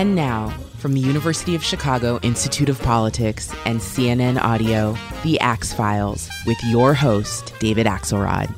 And now, from the University of Chicago Institute of Politics and CNN Audio, The Axe Files, with your host, David Axelrod.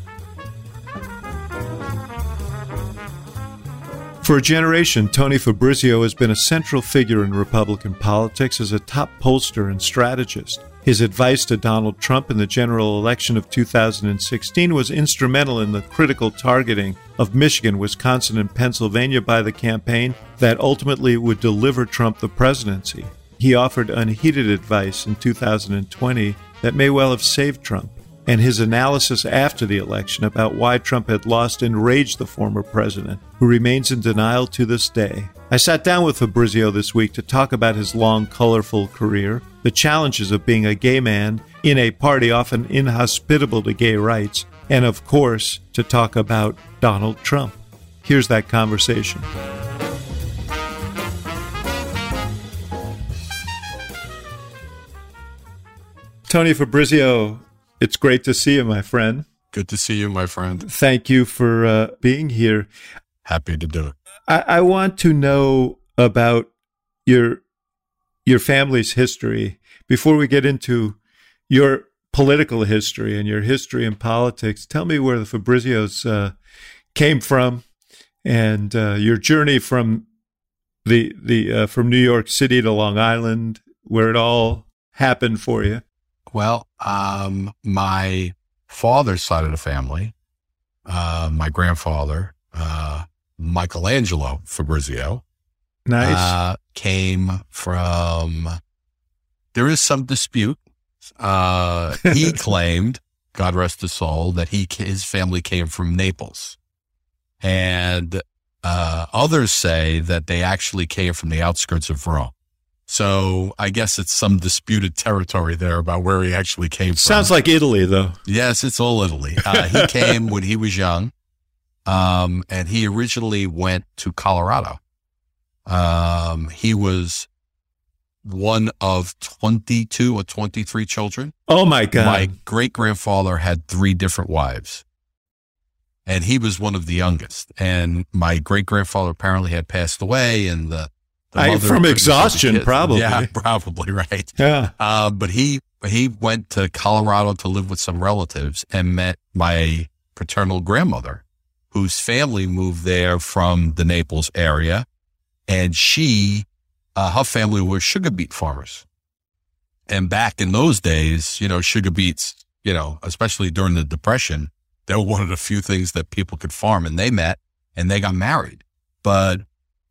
For a generation, Tony Fabrizio has been a central figure in Republican politics as a top pollster and strategist. His advice to Donald Trump in the general election of 2016 was instrumental in the critical targeting of Michigan, Wisconsin, and Pennsylvania by the campaign that ultimately would deliver Trump the presidency. He offered unheeded advice in 2020 that may well have saved Trump and his analysis after the election about why Trump had lost enraged the former president, who remains in denial to this day. I sat down with Fabrizio this week to talk about his long, colorful career, the challenges of being a gay man in a party often inhospitable to gay rights, and of course, to talk about Donald Trump. Here's that conversation. Tony Fabrizio, it's great to see you, my friend. Good to see you, my friend. Thank you for uh, being here. Happy to do it. I, I want to know about your your family's history before we get into your political history and your history in politics. Tell me where the Fabrizios uh, came from and uh, your journey from the the uh, from New York City to Long Island, where it all happened for you. Well, um, my father's side of the family, uh, my grandfather, uh, Michelangelo Fabrizio, nice, uh, came from. There is some dispute. Uh, he claimed, God rest his soul, that he his family came from Naples, and uh, others say that they actually came from the outskirts of Rome. So I guess it's some disputed territory there about where he actually came from. Sounds like Italy, though. Yes, it's all Italy. Uh, he came when he was young, um, and he originally went to Colorado. Um, he was one of 22 or 23 children. Oh, my God. My great grandfather had three different wives, and he was one of the youngest. And my great grandfather apparently had passed away, and the I, from exhaustion, probably. Yeah, probably right. Yeah. Uh, but he he went to Colorado to live with some relatives and met my paternal grandmother, whose family moved there from the Naples area, and she, uh, her family were sugar beet farmers. And back in those days, you know, sugar beets, you know, especially during the Depression, they were one of the few things that people could farm. And they met and they got married. But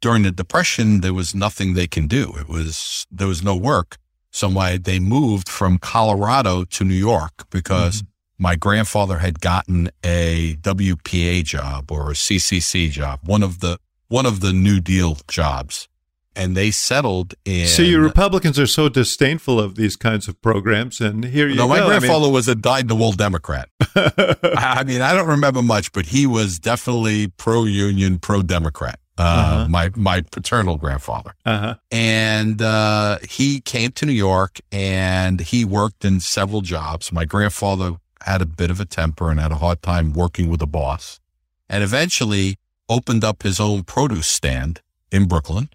during the depression, there was nothing they can do. It was, there was no work. So my, they moved from Colorado to New York because mm-hmm. my grandfather had gotten a WPA job or a CCC job, one of the, one of the New Deal jobs. And they settled in. So you Republicans are so disdainful of these kinds of programs, and here you no, go. my grandfather I mean, was a dyed-in-the-wool Democrat. I mean, I don't remember much, but he was definitely pro-union, pro-Democrat uh, uh-huh. my my paternal grandfather, uh-huh. and uh, he came to New York and he worked in several jobs. My grandfather had a bit of a temper and had a hard time working with a boss, and eventually opened up his own produce stand in Brooklyn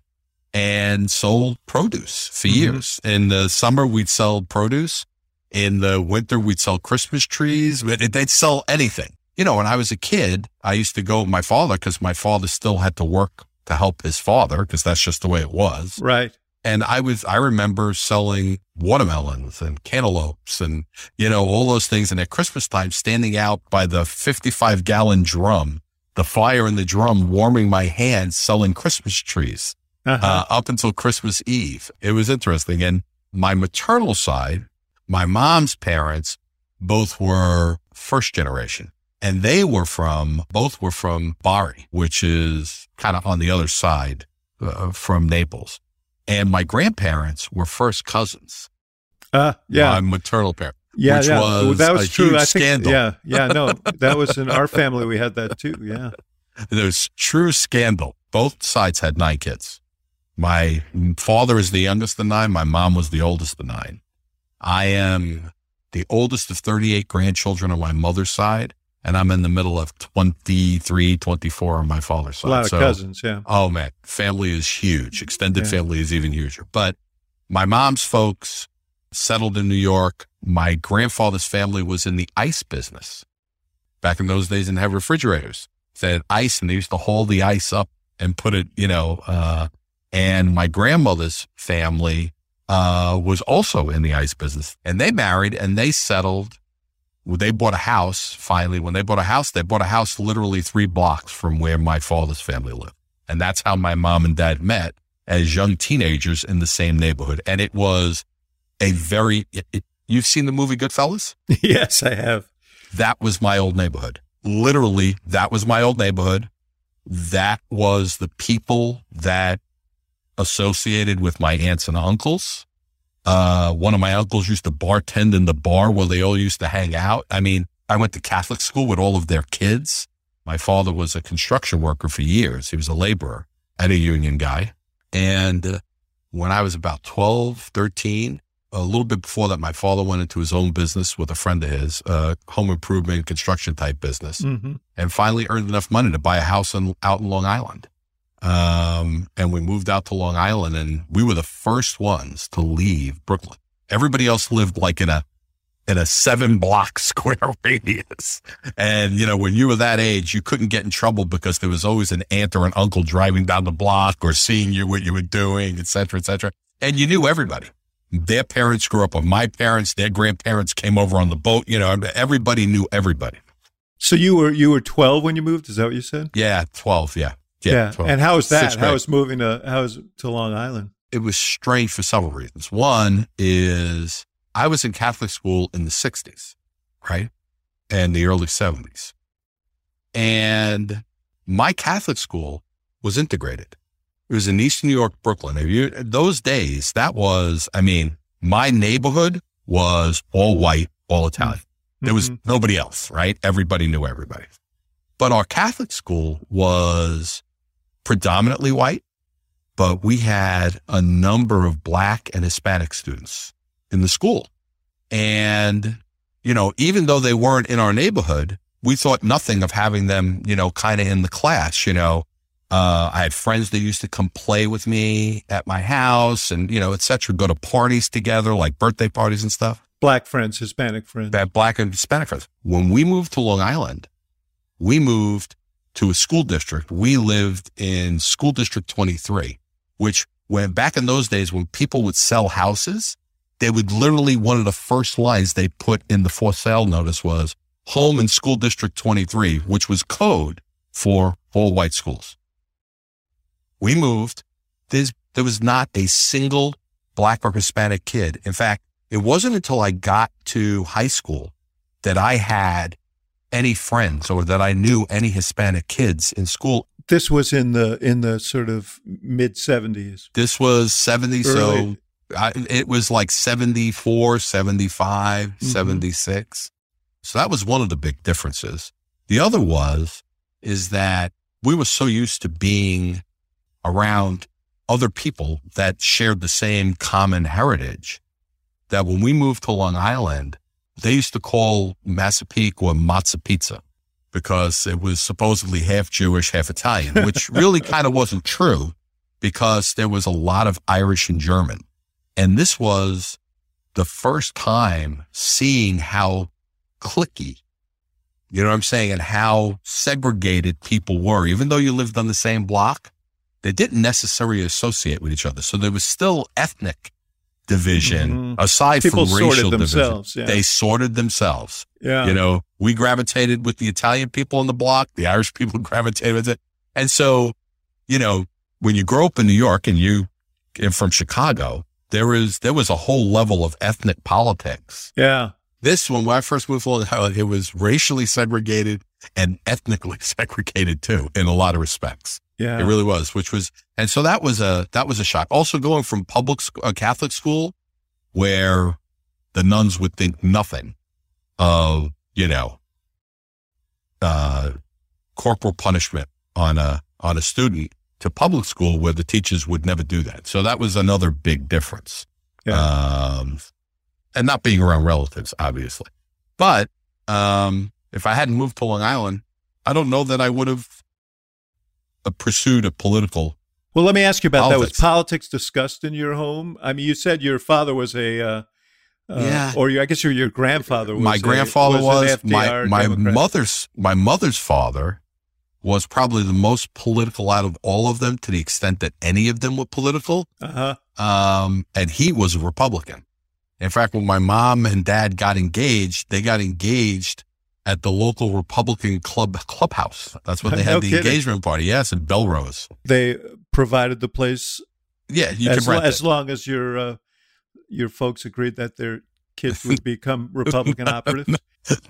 and sold produce for mm-hmm. years. In the summer, we'd sell produce. In the winter, we'd sell Christmas trees. They'd sell anything you know, when I was a kid, I used to go with my father because my father still had to work to help his father because that's just the way it was. Right. And I was, I remember selling watermelons and cantaloupes and, you know, all those things. And at Christmas time, standing out by the 55 gallon drum, the fire and the drum, warming my hands, selling Christmas trees uh-huh. uh, up until Christmas Eve. It was interesting. And my maternal side, my mom's parents both were first generation and they were from, both were from Bari, which is kind of on the other side uh, from Naples. And my grandparents were first cousins. Uh, yeah. My maternal parents. Yeah, which yeah. was that was true. I think, scandal. Yeah, yeah. No, that was in our family. We had that too. Yeah. There's true scandal. Both sides had nine kids. My father is the youngest of nine. My mom was the oldest of nine. I am the oldest of 38 grandchildren on my mother's side and I'm in the middle of 23, 24 on my father's side. A lot of So- cousins, yeah. Oh man, family is huge. Extended Yeah. family is even huger. But my mom's folks settled in New York. My grandfather's family was in the ice business. Back in those days, didn't have refrigerators. They had ice, and they used to haul the ice up and put it, you know. Uh, and my grandmother's family uh, was also in the ice business, and they married and they settled. They bought a house finally. When they bought a house, they bought a house literally three blocks from where my father's family lived. And that's how my mom and dad met as young teenagers in the same neighborhood. And it was a very, it, it- you've seen the movie Goodfellas? yes, I have. That was my old neighborhood. Literally, that was my old neighborhood. That was the people that associated with my aunts and uncles. Uh, one of my uncles used to bartend in the bar where they all used to hang out. I mean, I went to Catholic school with all of their kids. My father was a construction worker for years. He was a laborer and a union guy. And uh, when I was about 12, 13, a little bit before that, my father went into his own business with a friend of his, uh, home improvement, construction type business, hmm and finally earned enough money to buy a house in, out in Long Island. Um, and we moved out to Long Island and we were the first ones to leave Brooklyn. Everybody else lived like in a, in a seven block square radius. And, you know, when you were that age, you couldn't get in trouble because there was always an aunt or an uncle driving down the block or seeing you, what you were doing, et cetera, et cetera. And you knew everybody. Their parents grew up with my parents. Their grandparents came over on the boat. You know, everybody knew everybody. So you were you were twelve when you moved? Is that what you said? Yeah. 12. Yeah. Yeah. 12. And how was that? How was moving to how was to Long Island? it was strange for several reasons. One is I was in Catholic school in the 60s, right? And the early 70s. And my Catholic school was integrated. It was in East New York, Brooklyn. If you, those days, that was, I mean, my neighborhood was all white, all Italian. There was Mhm. nobody else, right? Everybody knew everybody. But our Catholic school was predominantly white, but we had a number of black and Hispanic students in the school. And, you know, even though they weren't in our neighborhood, we thought nothing of having them, you know, kind of in the class, you know. Uh, I had friends that used to come play with me at my house and, you know, et cetera, go to parties together, like birthday parties and stuff Black friends, Hispanic friends. that black and Hispanic friends. When we moved to Long Island, we moved to a school district. We lived in school district 23, which when back in those days, when people would sell houses, they would literally, one of the first lines they put in the for sale notice was home in school district 23, which was code for all white schools. We moved. There's, there was not a single black or Hispanic kid. In fact, it wasn't until I got to high school that I had any friends or that I knew any Hispanic kids in school. This was in the in the sort of mid seventies. This was 70, so I, it was like 74, 75, Mhm. 76. So that was one of the big differences. The other was, is that we were so used to being around other people that shared the same common heritage that when we moved to Long Island, they used to call Massapequa matzo pizza because it was supposedly half Jewish, half Italian, which really kind of wasn't true because there was a lot of Irish and German. And this was the first time seeing how clicky, you know what I'm saying, and how segregated people were. Even though you lived on the same block, they didn't necessarily associate with each other. So there was still ethnic division Mhm. aside People from racial division. yeah. They sorted themselves. Yeah. You know, we gravitated with the Italian people on the block, the Irish people gravitated with it. And so, you know, when you grow up in New York and you and from Chicago, there is there was a whole level of ethnic politics. yeah. This one, when I first moved to Long Island, it was racially segregated and ethnically segregated too, in a lot of respects. Yeah. It really was, which was, and so that was a that was a shock. Also, going from public sc- a Catholic school where the nuns would think nothing of you know uh, corporal punishment on a on a student to public school where the teachers would never do that. So that was another big difference. Yeah. Um, and not being around relatives, obviously, but um, if I hadn't moved to Long Island, I don't know that I would have uh, pursued a political. Well, let me ask you about Politics. that. Was politics discussed in your home? I mean, you said your father was a, uh, uh, Yeah. or your, I guess your your grandfather was. my a- grandfather was, my my Democrat. mother's my mother's father was probably the most political out of all of them to the extent that any of them were political. Uh-huh. Um, and he was a Republican. In fact, when my mom and dad got engaged, they got engaged at the local Republican club clubhouse. That's when they had No the kidding. engagement party. Yes, in Bellerose. They provided the place Yeah, you as, can rent as long as your uh, your folks agreed that their kids would become Republican operatives.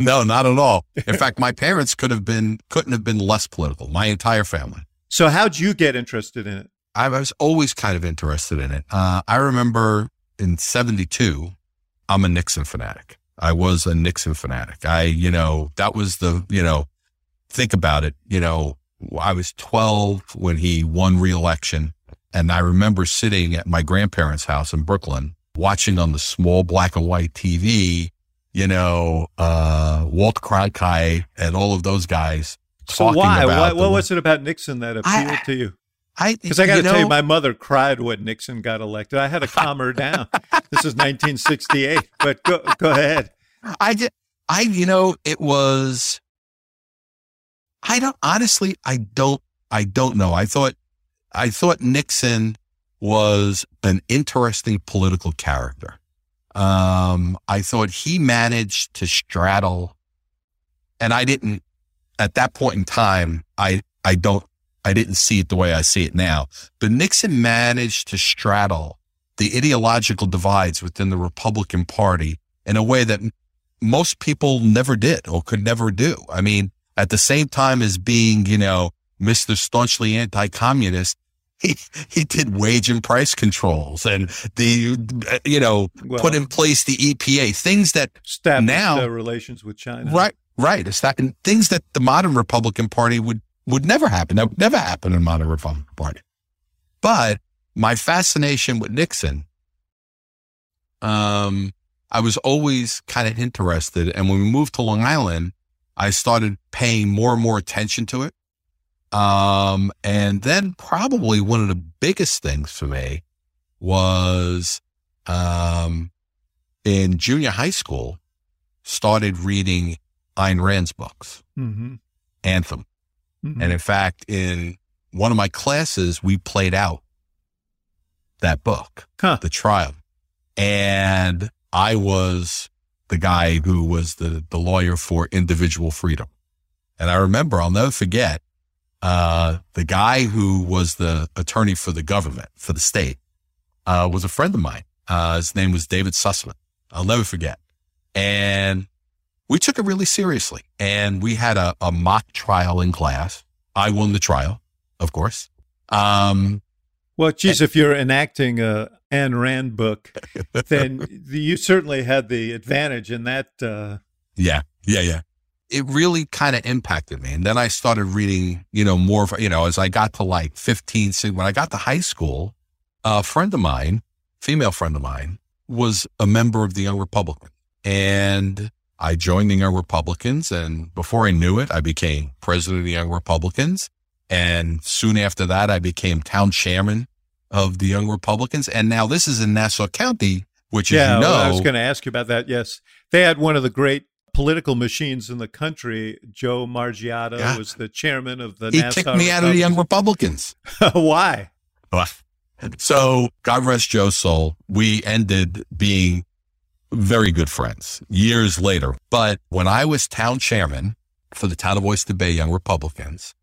No, not at all. In fact, my parents could have been couldn't have been less political. My entire family. So how'd you get interested in it? I was always kind of interested in it. Uh, I remember in 72, I'm a Nixon fanatic. I was a Nixon fanatic. I, you know, that was the, you know, think about it. You know, I was 12 when he won reelection. And I remember sitting at my grandparents' house in Brooklyn, watching on the small black and white TV, you know, uh, Walt Cronkite and all of those guys So talking why? about why the- what was it about Nixon that appealed I- to you? I, Because I got to tell you, my mother cried when Nixon got elected. I had to calm her down. This is 1968, but go go ahead. I did. I, you know, it was, I don't, honestly, I don't, I don't know. I thought, I thought Nixon was an interesting political character. Um, I thought he managed to straddle, and I didn't, at that point in time, I, I don't, I didn't see it the way I see it now, but Nixon managed to straddle the ideological divides within the Republican Party in a way that most people never did or could never do. I mean, at the same time as being, you know, Mr. staunchly anti-communist, he, he did wage and price controls and the, uh, you know, Well, put in place the EPA, things that, now- uh, relations with China. right, right. It's that, and things that the modern Republican Party would, would never happen. That would never happen in the modern Republican Party. But my fascination with Nixon, um, I was always kind of interested. And when we moved to Long Island, I started paying more and more attention to it. Um, and then probably one of the biggest things for me was, um, in junior high school, started reading Ayn Rand's books, Mm-hmm. Anthem. Mhm. And in fact, in one of my classes, we played out that book Huh. the trial. And I was the guy who was the, the lawyer for individual freedom. And I remember, I'll never forget, uh, the guy who was the attorney for the government, for the state, uh, was a friend of mine. Uh, his name was David Sussman. I'll never forget. And we took it really seriously. And we had a, a mock trial in class. I won the trial, of course. Um, Well, geez, if you're enacting a Ayn Rand book, then you certainly had the advantage in that. Uh, Yeah, yeah, yeah. It really kind of impacted me. And then I started reading, you know, more of, you know, as I got to like 15, so when I got to high school, a friend of mine, female friend of mine, was a member of the Young Republican. And I joined the Young Republicans. And before I knew it, I became president of the Young Republicans. And soon after that, I became town chairman of the Young Republicans. And now this is in Nassau County, which, yeah, you know, I was going to ask you about that. Yes, they had one of the great political machines in the country. Joe Margiotta Yeah. was the chairman of the he Nassau kicked me out of the Young Republicans. Republicans. Why? So, God rest Joe's soul, we ended being very good friends years later. But when I was town chairman for the town of Oyster Bay Young Republicans,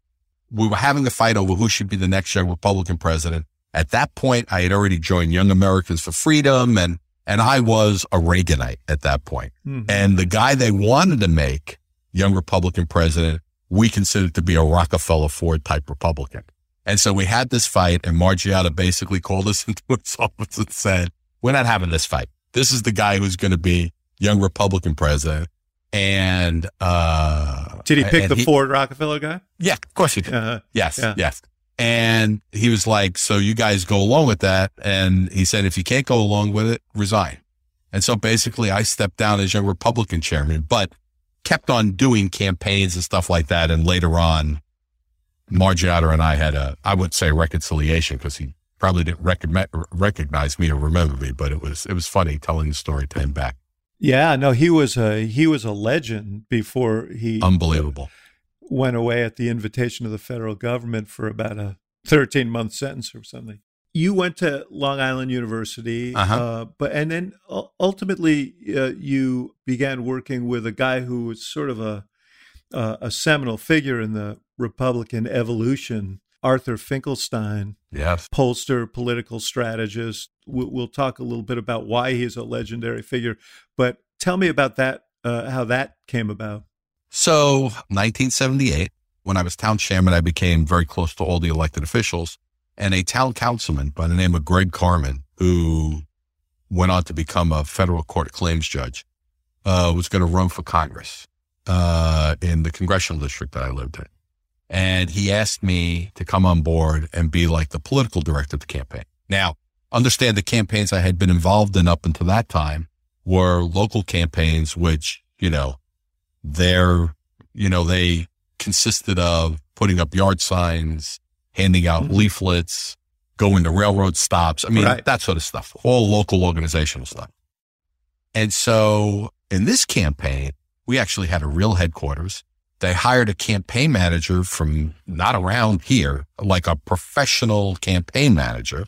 we were having a fight over who should be the next Young Republican president. At that point, I had already joined Young Americans for Freedom and, and I was a Reaganite at that point. Mhm. And the guy they wanted to make young Republican president, we considered to be a Rockefeller Ford type Republican. And so we had this fight and Margiotta basically called us into his office and said, we're not having this fight. This is the guy who's going to be young Republican president. And, uh, Did he pick the Ford Rockefeller guy? Yeah, of course he did. Uh, Yes, Yeah. yes. And he was like, so you guys go along with that. And he said, if you can't go along with it, resign. And so basically I stepped down as young Republican chairman. But kept on doing campaigns and stuff like that. And later on, Margiotta and I had a, I would say reconciliation because he probably didn't recognize, recognize me or remember me, but it was, it was funny telling the story to him back. Yeah, no, he was a, he was a legend before he unbelievable went away at the invitation of the federal government for about a 13 month sentence or something. You went to Long Island University, Uh-huh. uh, but and then ultimately uh, you began working with a guy who was sort of a uh, a seminal figure in the Republican evolution, Arthur Finkelstein, Yes. pollster, political strategist. We'll, we'll talk a little bit about why he's a legendary figure, but tell me about that, uh, how that came about. So 1978, when I was town chairman, I became very close to all the elected officials and a town councilman by the name of Greg Carman, who went on to become a federal court claims judge, uh, was going to run for Congress, uh, in the congressional district that I lived in. And he asked me to come on board and be like the political director of the campaign. Now, understand the campaigns I had been involved in up until that time were local campaigns, which, you know, they're, you know, they consisted of putting up yard signs, handing out Mhm. leaflets, going to railroad stops. I mean, Right. that sort of stuff, all local organizational stuff. And so in this campaign, we actually had a real headquarters. They hired a campaign manager from not around here, like a professional campaign manager.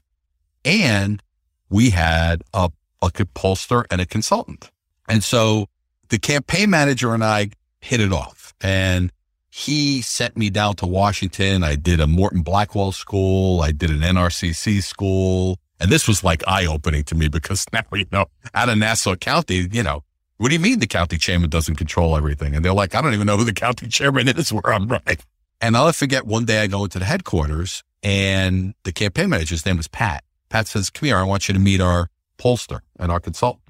And we had a, a pollster and a consultant. And so the campaign manager and I hit it off and he sent me down to Washington. I did a Morton Blackwell school. I did an NRCC school. And this was like eye opening to me because now, you know, out of Nassau County, you know, what do you mean the county chairman doesn't control everything? And they're like, I don't even know who the county chairman is where I'm running. And I'll forget one day I go into the headquarters and the campaign manager's name was Pat. Pat says, come here. I want you to meet our pollster and our consultant.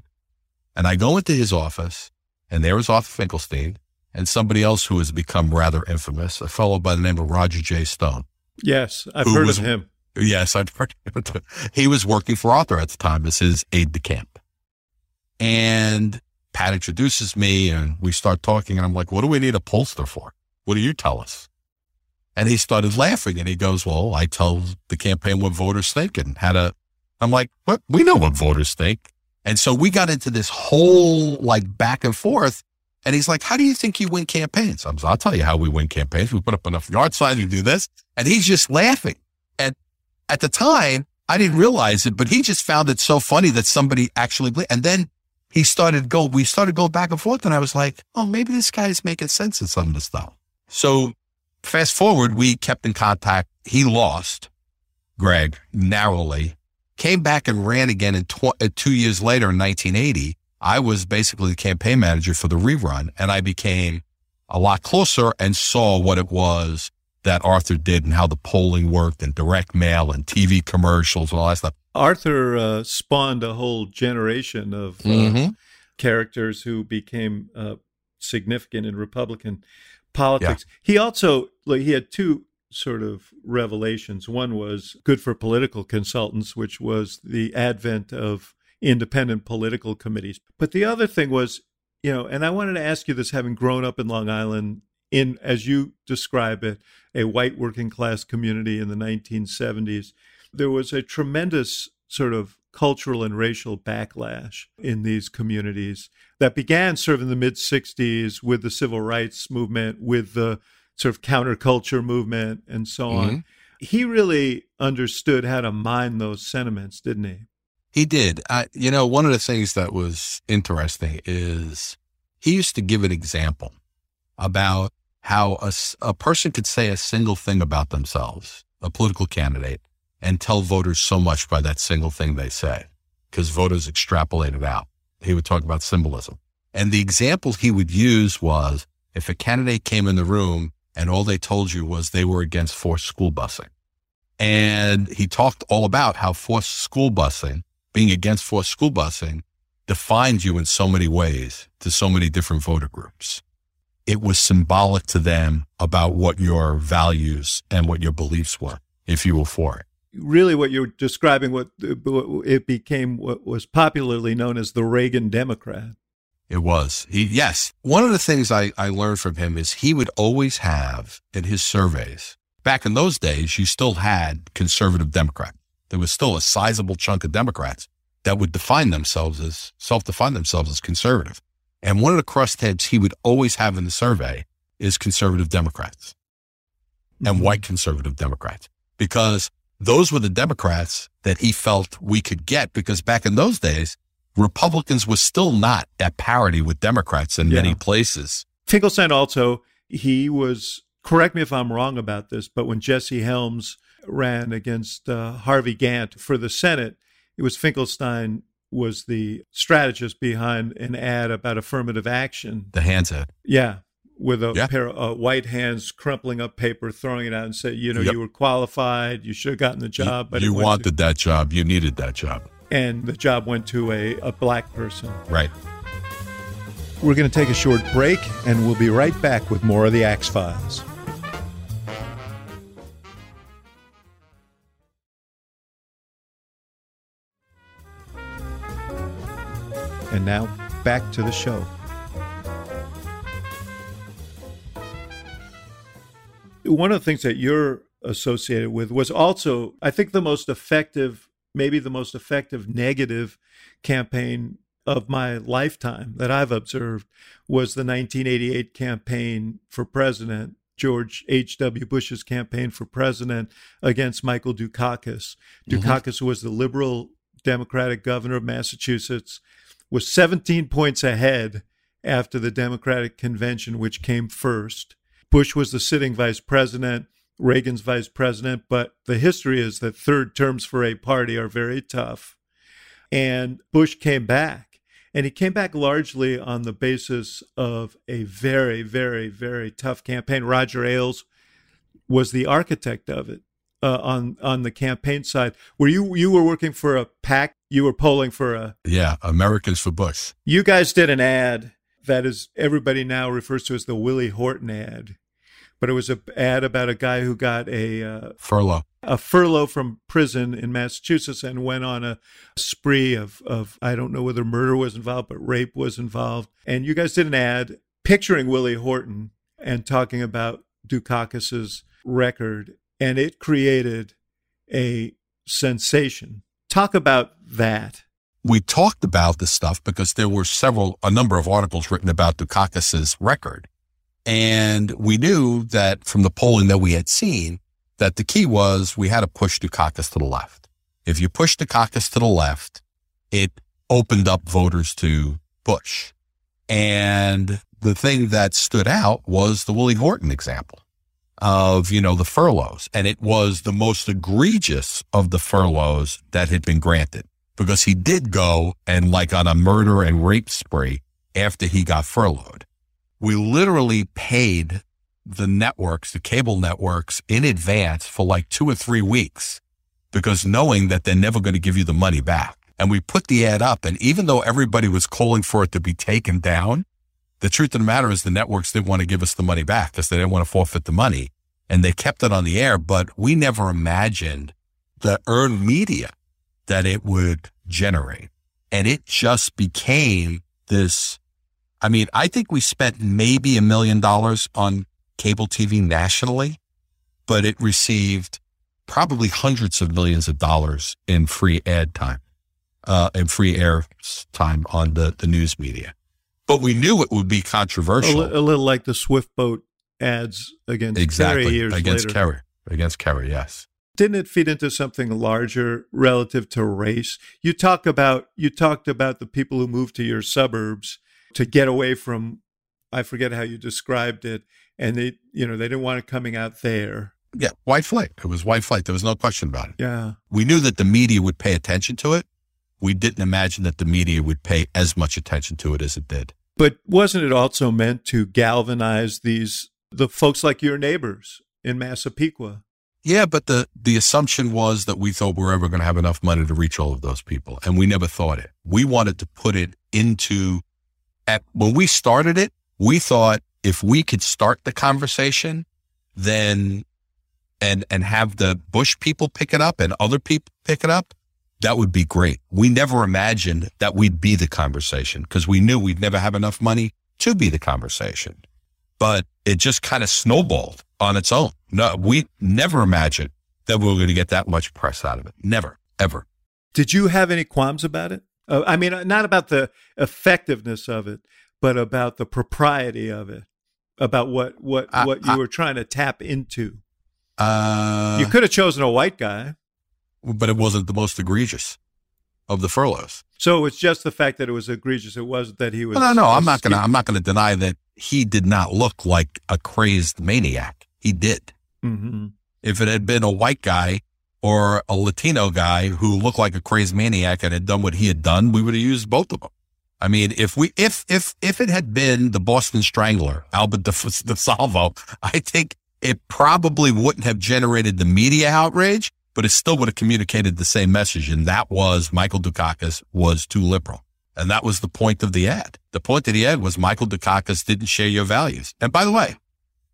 And I go into his office and there is Arthur Finkelstein and somebody else who has become rather infamous, a fellow by the name of Roger J. Stone. Yes, I've heard was- of him. Yes, I'd heard of it. He was working for Arthur at the time as his aide de camp. And Pat introduces me and we start talking and I'm like, what do we need a pollster for? What do you tell us? And he started laughing and he goes, well, I tell the campaign what voters think and how to, I'm like, what? We know what voters think. And so we got into this whole like back and forth. And he's like, how do you think you win campaigns? I'm, I'll tell you how we win campaigns. We put up enough yard signs, we do this. And he's just laughing. And at the time, I didn't realize it, but he just found it so funny that somebody actually, and then he started go, we started going back and forth. And I was like, oh, maybe this guy's making sense in some of the stuff. So fast forward, we kept in contact. He lost Greg narrowly, came back and ran again in tw- uh, two years later in 1980. I was basically the campaign manager for the rerun and I became a lot closer and saw what it was that Arthur did and how the polling worked and direct mail and TV commercials and all that stuff. Arthur uh, spawned a whole generation of uh, Mhm. characters who became uh, significant in Republican politics. He also like he had two sort of revelations. One was good for political consultants, which was the advent of independent political committees. But the other thing was, you know, and I wanted to ask you this having grown up in Long Island in as you describe it, a white working class community in the 1970s, there was a tremendous sort of cultural and racial backlash in these communities that began sort of in the mid 60s with the civil rights movement, with the sort of counterculture movement, and so mm-hmm. on. He really understood how to mine those sentiments, didn't he? He did. I, you know, one of the things that was interesting is he used to give an example about how a, a person could say a single thing about themselves, a political candidate, and tell voters so much by that single thing they say, because voters extrapolate it out. He would talk about symbolism. And the example he would use was if a candidate came in the room and all they told you was they were against forced school busing. And he talked all about how forced school busing, being against forced school busing, defines you in so many ways to so many different voter groups. It was symbolic to them about what your values and what your beliefs were, if you were for it. Really, what you're describing, what what it became what was popularly known as the Reagan Democrat. It was. He, yes. One of the things I, I learned from him is he would always have in his surveys, back in those days, you still had conservative Democrats. There was still a sizable chunk of Democrats that would define themselves as self define themselves as conservative. And one of the crossheads he would always have in the survey is conservative Democrats and Mm-hmm. white conservative Democrats, because those were the Democrats that he felt we could get. Because back in those days, Republicans was still not at parity with Democrats in Yeah. many places. Finkelstein also, he was, correct me if I'm wrong about this, but when Jesse Helms ran against uh, Harvey Gantt for the Senate, it was Finkelstein was the strategist behind an ad about affirmative action. The hands ad. Yeah. With a Yeah. pair of uh, white hands crumpling up paper, throwing it out, and say, you know, Yep. you were qualified, you should have gotten the job, but you went to- wanted that job. You needed that job. and the job went to a, a black person. Right. We're going to take a short break, and we'll be right back with more of the Axe Files. And now, back to the show. One of the things that you're associated with was also, I think, the most effective, maybe the most effective negative campaign of my lifetime that I've observed was the 1988 campaign for president, George H.W. Bush's campaign for president against Michael Dukakis. Mm-hmm. Dukakis was the liberal Democratic governor of Massachusetts, was 17 points ahead after the Democratic convention, which came first. Bush was the sitting vice president, Reagan's vice president, but the history is that third terms for a party are very tough. And Bush came back. And he came back largely on the basis of a very, very, very tough campaign. Roger Ailes was the architect of it uh, on on the campaign side. Were you you were working for a PAC? You were polling for a. Yeah. Americans for Bush. You guys did an ad that is everybody now refers to as the Willie Horton ad, but it was a ad about a guy who got a uh, Furlough. a furlough from prison in Massachusetts and went on a spree of, of I don't know whether murder was involved, but rape was involved. And you guys did an ad picturing Willie Horton and talking about Dukakis's record, and it created a sensation. Talk about that. we talked about this stuff because there were several, a number of articles written about Dukakis's record. And we knew that from the polling that we had seen that the key was we had to push Dukakis to the left. If you push Dukakis to the left, it opened up voters to Bush. And the thing that stood out was the Willie Horton example of, you know, the furloughs. And it was the most egregious of the furloughs that had been granted because he did go and like on a murder and rape spree after he got furloughed. We literally paid the networks, the cable networks in advance for like two or three weeks because knowing that they're never going to give you the money back. And we put the ad up. And even though everybody was calling for it to be taken down, the truth of the matter is the networks didn't want to give us the money back because they didn't want to forfeit the money and they kept it on the air. But we never imagined the earned media that it would generate. And it just became this. I mean, I think we spent maybe a million dollars on cable TV nationally, but it received probably hundreds of millions of dollars in free ad time, uh, and free air time on the, the news media. But we knew it would be A, controversial. li- a little like the Swift boat ads against Kerry exactly. years Against later. Kerry. Against Kerry, yes. didn't it feed into something larger relative to race you talk about you talked about the people who moved to your suburbs to get away from i forget how you described it and they you know they didn't want it coming out there Yeah. White flight. It was white flight. There was no question about it. yeah We knew that the media would pay attention to it. We didn't imagine that the media would pay as much attention to it as it did. but wasn't it also meant to galvanize these the folks like your neighbors in massapequa Yeah, but the the assumption was that we thought we were ever going to have enough money to reach all of those people, and we never thought it. We wanted to put it into at when we started it. We thought if we could start the conversation, then and and have the Bush people pick it up and other people pick it up, that would be great. We never imagined that we'd be the conversation because we knew we'd never have enough money to be the conversation. But it just kind of snowballed on its own. No, we never imagined that we were going to get that much press out of it. Never, ever. Did you have any qualms about it? Uh, I mean, not about the effectiveness of it, but about the propriety of it, about what what I- what you I- were trying to tap into. Uh, you could have chosen a white guy. but it wasn't the most egregious of the furloughs. So it's just the fact that it was egregious. It wasn't that he was. No, no, I'm not gonna. I'm not gonna deny that he did not look like a crazed maniac. He did. Mhm. If it had been a white guy or a Latino guy who looked like a crazed maniac and had done what he had done, we would have used both of them. I mean, if we, if, if, if it had been the Boston Strangler, Albert De, De Salvo, I think it probably wouldn't have generated the media outrage, but it still would have communicated the same message. And that was Michael Dukakis was too liberal. And that was the point of the ad. The point of the ad was Michael Dukakis didn't share your values. And by the way,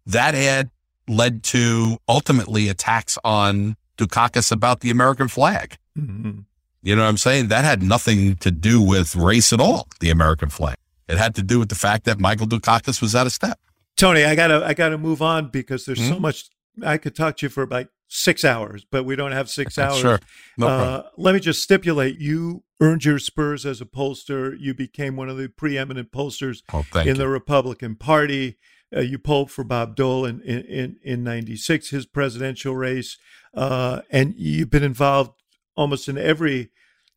that ad led to ultimately attacks on Dukakis about the American flag. Mhm. You know what I'm saying? That had nothing to do with race at all, the American flag. It had to do with the fact that Michael Dukakis was out of step. Tony, I gotta I gotta move on because there's so Mhm. much. I could talk to you for about six hours, but we don't have six hours. Sure. No. Uh, let me just stipulate: you earned your spurs as a pollster. You became one of the preeminent pollsters Oh, in you. the Republican Party. Uh, you polled for Bob Dole in in in, in '96, his presidential race, uh, and you've been involved almost in every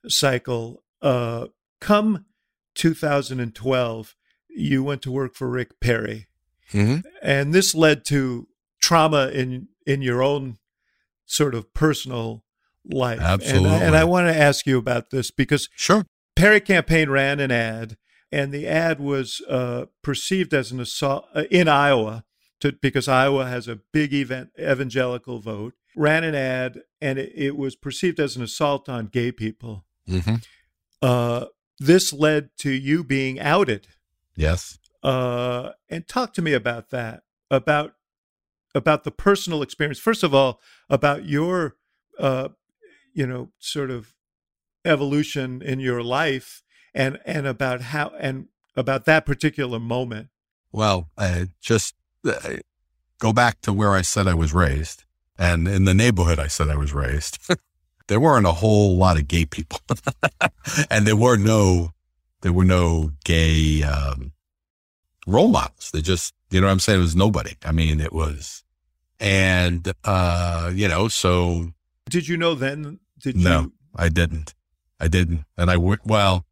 cycle. Uh, come 2012, you went to work for Rick Perry, Mhm. and this led to trauma in in your own sort of personal life. And I- And, I want to ask you about this because Sure. Perry campaign ran an ad, and the ad was uh, perceived as an assault uh, in Iowa, to, because Iowa has a big event, evangelical vote. Ran an ad, and it, it was perceived as an assault on gay people. hmm Uh, this led to you being outed. Yes. Uh, and talk to me about that, about about the personal experience. First of all, about your, uh, you know, sort of evolution in your life, and and about how and about that particular moment. Well, uh, just uh, go back to where I said I was raised, and in the neighborhood I said I was raised. there weren't a whole lot of gay people, and there were no there were no gay um, role models. They just, you know what I'm saying? It was nobody. I mean, it was, and uh, you know, so Did you know then? Did No. you? I didn't. I didn't. And I would, well,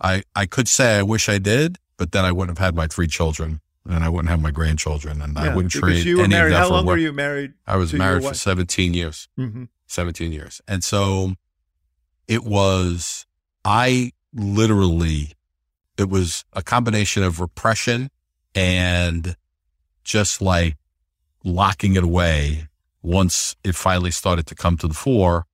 I, I could say I wish I did, but then I wouldn't have had my three children and I wouldn't have my grandchildren and I wouldn't trade you were any married. of that How for long were you married? I was married for wife? 17 years, hmm 17 years. And so it was, I literally, it was a combination of repression and just like locking it away once it finally started to come to the fore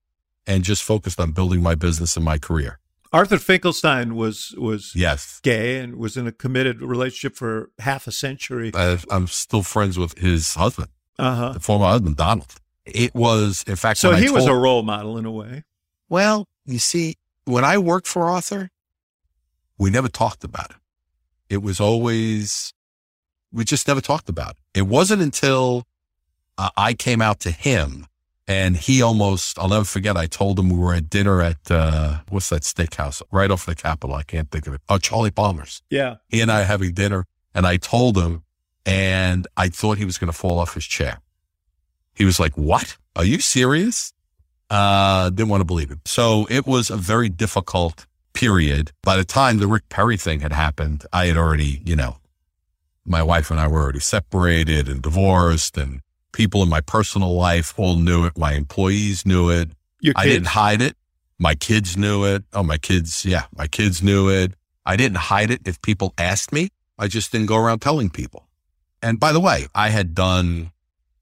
and just focused on building my business and my career. Arthur Finkelstein was was Yes. gay and was in a committed relationship for half a century. I, I'm still friends with his husband, Uh huh. the former husband, Donald. It was, in fact, So he was a role model in a way. Well, you see, when I worked for Arthur, we never talked about it. It was always, we just never talked about it. It wasn't until uh, I came out to him and he almost, I'll never forget, I told him we were at dinner at, uh, what's that steakhouse right off the Capitol? I can't think of it. Oh, Charlie Palmer's. Yeah. He and I having dinner and I told him and I thought he was going to fall off his chair. He was like, what? Are you serious? Uh, didn't want to believe it. So it was a very difficult period. By the time the Rick Perry thing had happened, I had already, you know, my wife and I were already separated and divorced and people in my personal life all knew it. My employees knew it. I didn't hide it. My kids knew it. Oh, my kids. Yeah. My kids knew it. I didn't hide it. If people asked me, I just didn't go around telling people. And by the way, I had done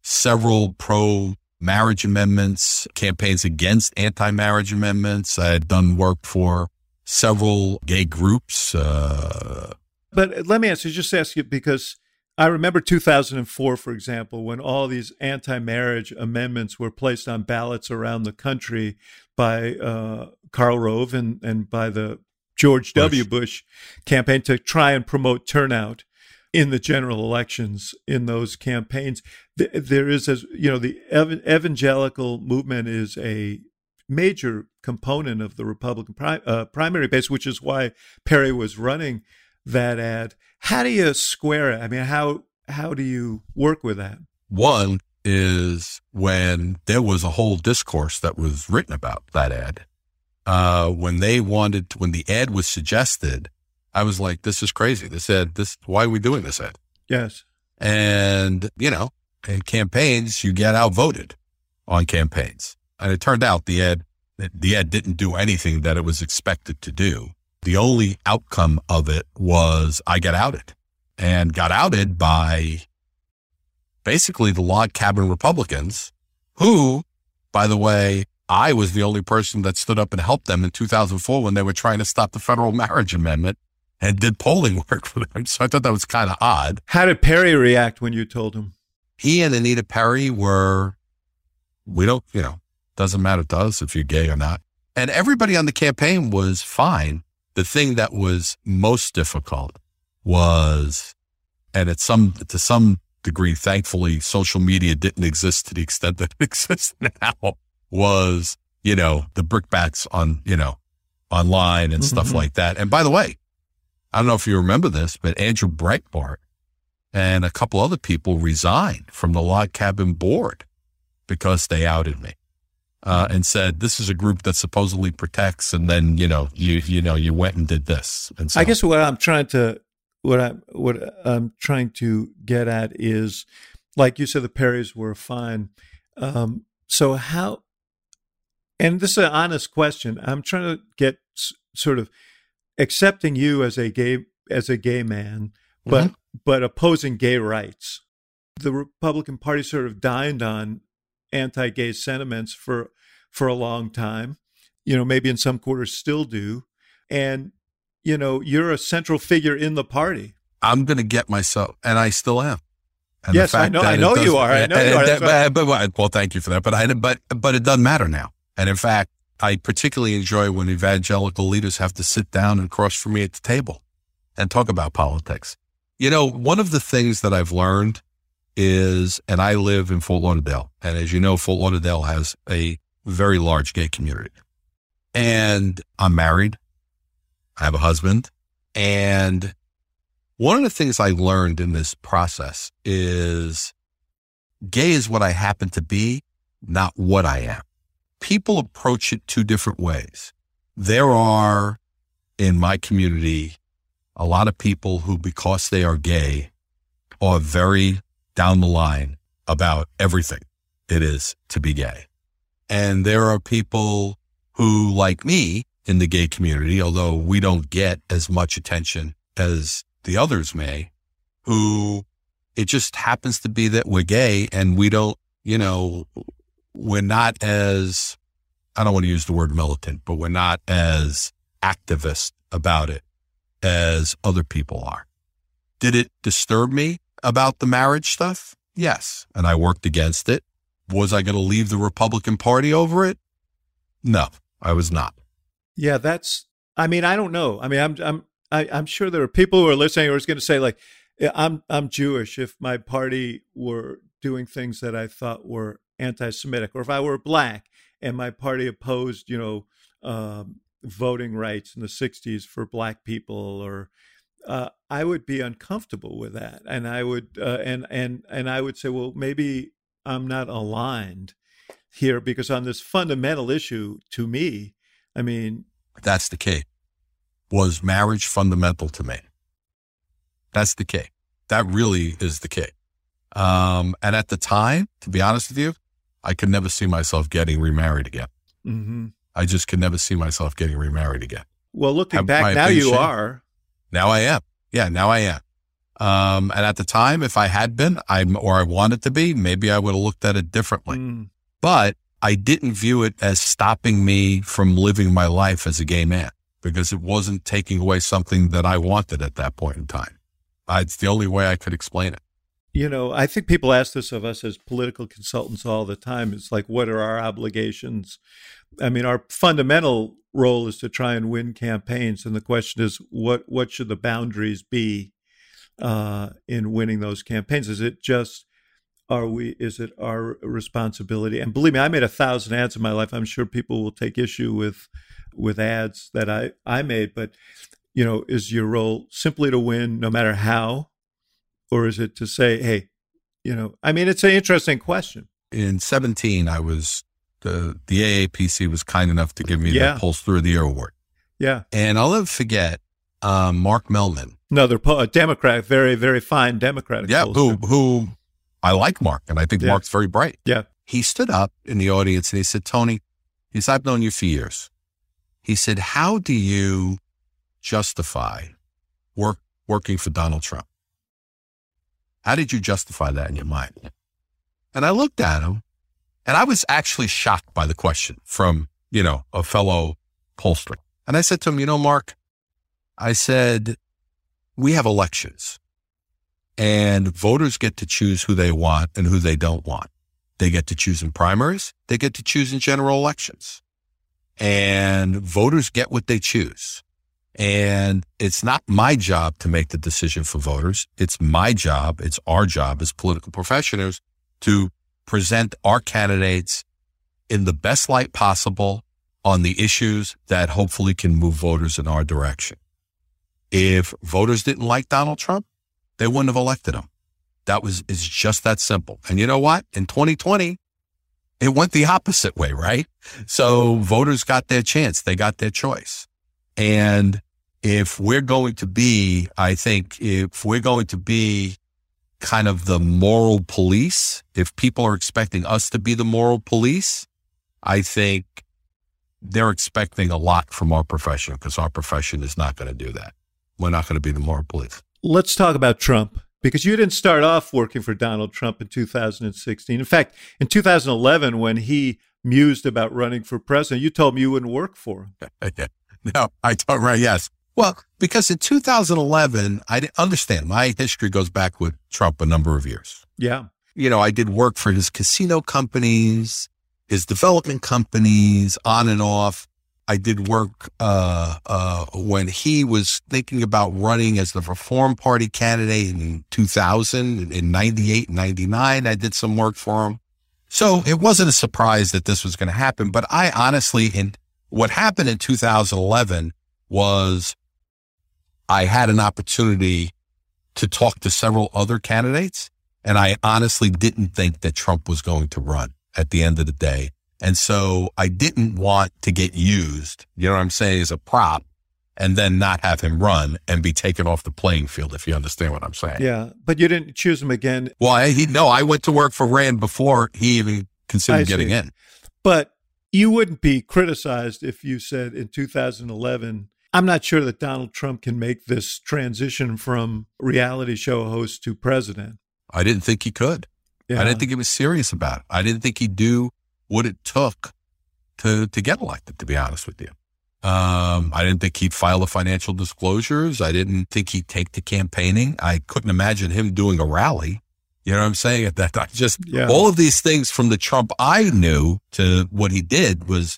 several pro marriage amendments, campaigns against anti marriage amendments. I had done work for several gay groups. Uh, But let me ask you, just ask you because I remember 2004, for example, when all these anti marriage amendments were placed on ballots around the country by uh, Karl Rove and, and by the George Bush. W. Bush campaign to try and promote turnout in the general elections in those campaigns. There is, as you know, the evangelical movement is a major component of the Republican pri- uh, primary base, which is why Perry was running that ad. How do you square it? I mean, how how do you work with that? One is when there was a whole discourse that was written about that ad. Uh, when they wanted, when the ad was suggested, I was like, "This is crazy." This ad, this why are we doing this ad? Yes. And you know, in campaigns, you get outvoted on campaigns, and it turned out the ad, the ad didn't do anything that it was expected to do. The only outcome of it was I got outed and got outed by basically the log cabin Republicans who, by the way, I was the only person that stood up and helped them in 2004 when they were trying to stop the federal marriage amendment and did polling work for them. So I thought that was kind of odd. How did Perry react when you told him? He and Anita Perry were, we don't, you know, doesn't matter to us if you're gay or not. And everybody on the campaign was fine the thing that was most difficult was, and at some, to some degree, thankfully, social media didn't exist to the extent that it exists now was, you know, the brickbats on, you know, online and stuff mm-hmm. like that. And by the way, I don't know if you remember this, but Andrew Breitbart and a couple other people resigned from the log cabin board because they outed me uh, and said, "This is a group that supposedly protects," and then you know you you know you went and did this. And so, I guess what I'm trying to what I what I'm trying to get at is, like you said, the Perrys were fine. Um, so how? And this is an honest question. I'm trying to get s- sort of accepting you as a gay as a gay man, but mm-hmm. but opposing gay rights. The Republican Party sort of dined on anti-gay sentiments for for a long time. You know, maybe in some quarters still do. And you know, you're a central figure in the party. I'm going to get myself, and I still am. And yes, I know. I know you are. I know you are. That, but, but, well, thank you for that. But I, but, but it doesn't matter now. And in fact, I particularly enjoy when evangelical leaders have to sit down and cross for me at the table and talk about politics. You know, one of the things that I've learned is, and I live in Fort Lauderdale. And as you know, Fort Lauderdale has a very large gay community. And I'm married. I have a husband. And one of the things I learned in this process is gay is what I happen to be, not what I am. People approach it two different ways. There are in my community a lot of people who, because they are gay, are very down the line about everything it is to be gay. And there are people who, like me in the gay community, although we don't get as much attention as the others may, who it just happens to be that we're gay and we don't, you know, we're not as, I don't want to use the word militant, but we're not as activist about it as other people are. Did it disturb me? About the marriage stuff? Yes. And I worked against it. Was I going to leave the Republican Party over it? No, I was not. Yeah, that's, I mean, I don't know. I mean, I'm, I'm, I, am i am sure there are people who are listening who are going to say, like, I'm, I'm Jewish. If my party were doing things that I thought were anti Semitic, or if I were black and my party opposed, you know, um, voting rights in the 60s for black people or uh, I would be uncomfortable with that, and I would uh, and and and I would say, well, maybe I'm not aligned here because on this fundamental issue, to me, I mean, that's the key. Was marriage fundamental to me? That's the key. That really is the key. Um, and at the time, to be honest with you, I could never see myself getting remarried again. Mm-hmm. I just could never see myself getting remarried again. Well, looking Have back now, you are. Now I am. Yeah, now I am. Um, and at the time, if I had been, I'm or I wanted to be, maybe I would have looked at it differently. Mm. But I didn't view it as stopping me from living my life as a gay man because it wasn't taking away something that I wanted at that point in time. It's the only way I could explain it. you know, I think people ask this of us as political consultants all the time. It's like, what are our obligations? I mean, our fundamental role is to try and win campaigns, and the question is, what what should the boundaries be uh, in winning those campaigns? Is it just are we is it our responsibility? And believe me i made a thousand ads in my life. I'm sure people will take issue with with ads that i i made but you know is your role simply to win no matter how? Or is it to say hey you know i mean it's an interesting question. In 17 i was the the aapc was kind enough to give me Yeah. the Pulse Through the year award yeah and i'll never forget um, mark Mellman another po- a democrat very very fine democratic yeah who who i like mark and i think Yeah. mark's very bright yeah he stood up in the audience and he said, Tony, he said, I've known you for years. He said, How do you justify work working for Donald Trump? How did you justify that in your mind? And I looked at him and I was actually shocked by the question from, you know, a fellow pollster. And I said to him, you know, Mark, I said, we have elections and voters get to choose who they want and who they don't want. They get to choose in primaries. They get to choose in general elections. And voters get what they choose. And it's not my job to make the decision for voters. It's my job. It's our job as political professionals to present our candidates in the best light possible on the issues that hopefully can move voters in our direction. If voters didn't like Donald Trump, they wouldn't have elected him. That was, it's just that simple. And you know what? In 2020, it went the opposite way, right? So voters got their chance. They got their choice. And if we're going to be, I think if we're going to be kind of the moral police, if people are expecting us to be the moral police, I think they're expecting a lot from our profession because our profession is not going to do that. We're not going to be the moral police. let's talk about Trump because you didn't start off working for Donald Trump in 2016. In fact, in 2011, when he mused about running for president, you told me you wouldn't work for him. no, I don't, right. Yes. Well, because in 2011, I didn't understand my history goes back with Trump a number of years. Yeah. You know, I did work for his casino companies, his development companies, on and off. I did work uh, uh, when he was thinking about running as the Reform Party candidate in 2000, in 98, 99. I did some work for him. So it wasn't a surprise that this was going to happen. But I honestly, in what happened in 2011 was I had an opportunity to talk to several other candidates. And I honestly didn't think that Trump was going to run at the end of the day. And so I didn't want to get used, you know what I'm saying, as a prop and then not have him run and be taken off the playing field, if you understand what I'm saying. Yeah. But you didn't choose him again. Well, I, he, no, I went to work for Rand before he even considered I getting see. in. But you wouldn't be criticized if you said in 2011, I'm not sure that Donald Trump can make this transition from reality show host to president. I didn't think he could. Yeah. I didn't think he was serious about it. I didn't think he'd do what it took to to get elected. To be honest with you, um, I didn't think he'd file the financial disclosures. I didn't think he'd take to campaigning. I couldn't imagine him doing a rally. You know what I'm saying? At that time, just Yeah. all of these things from the Trump I knew to what he did was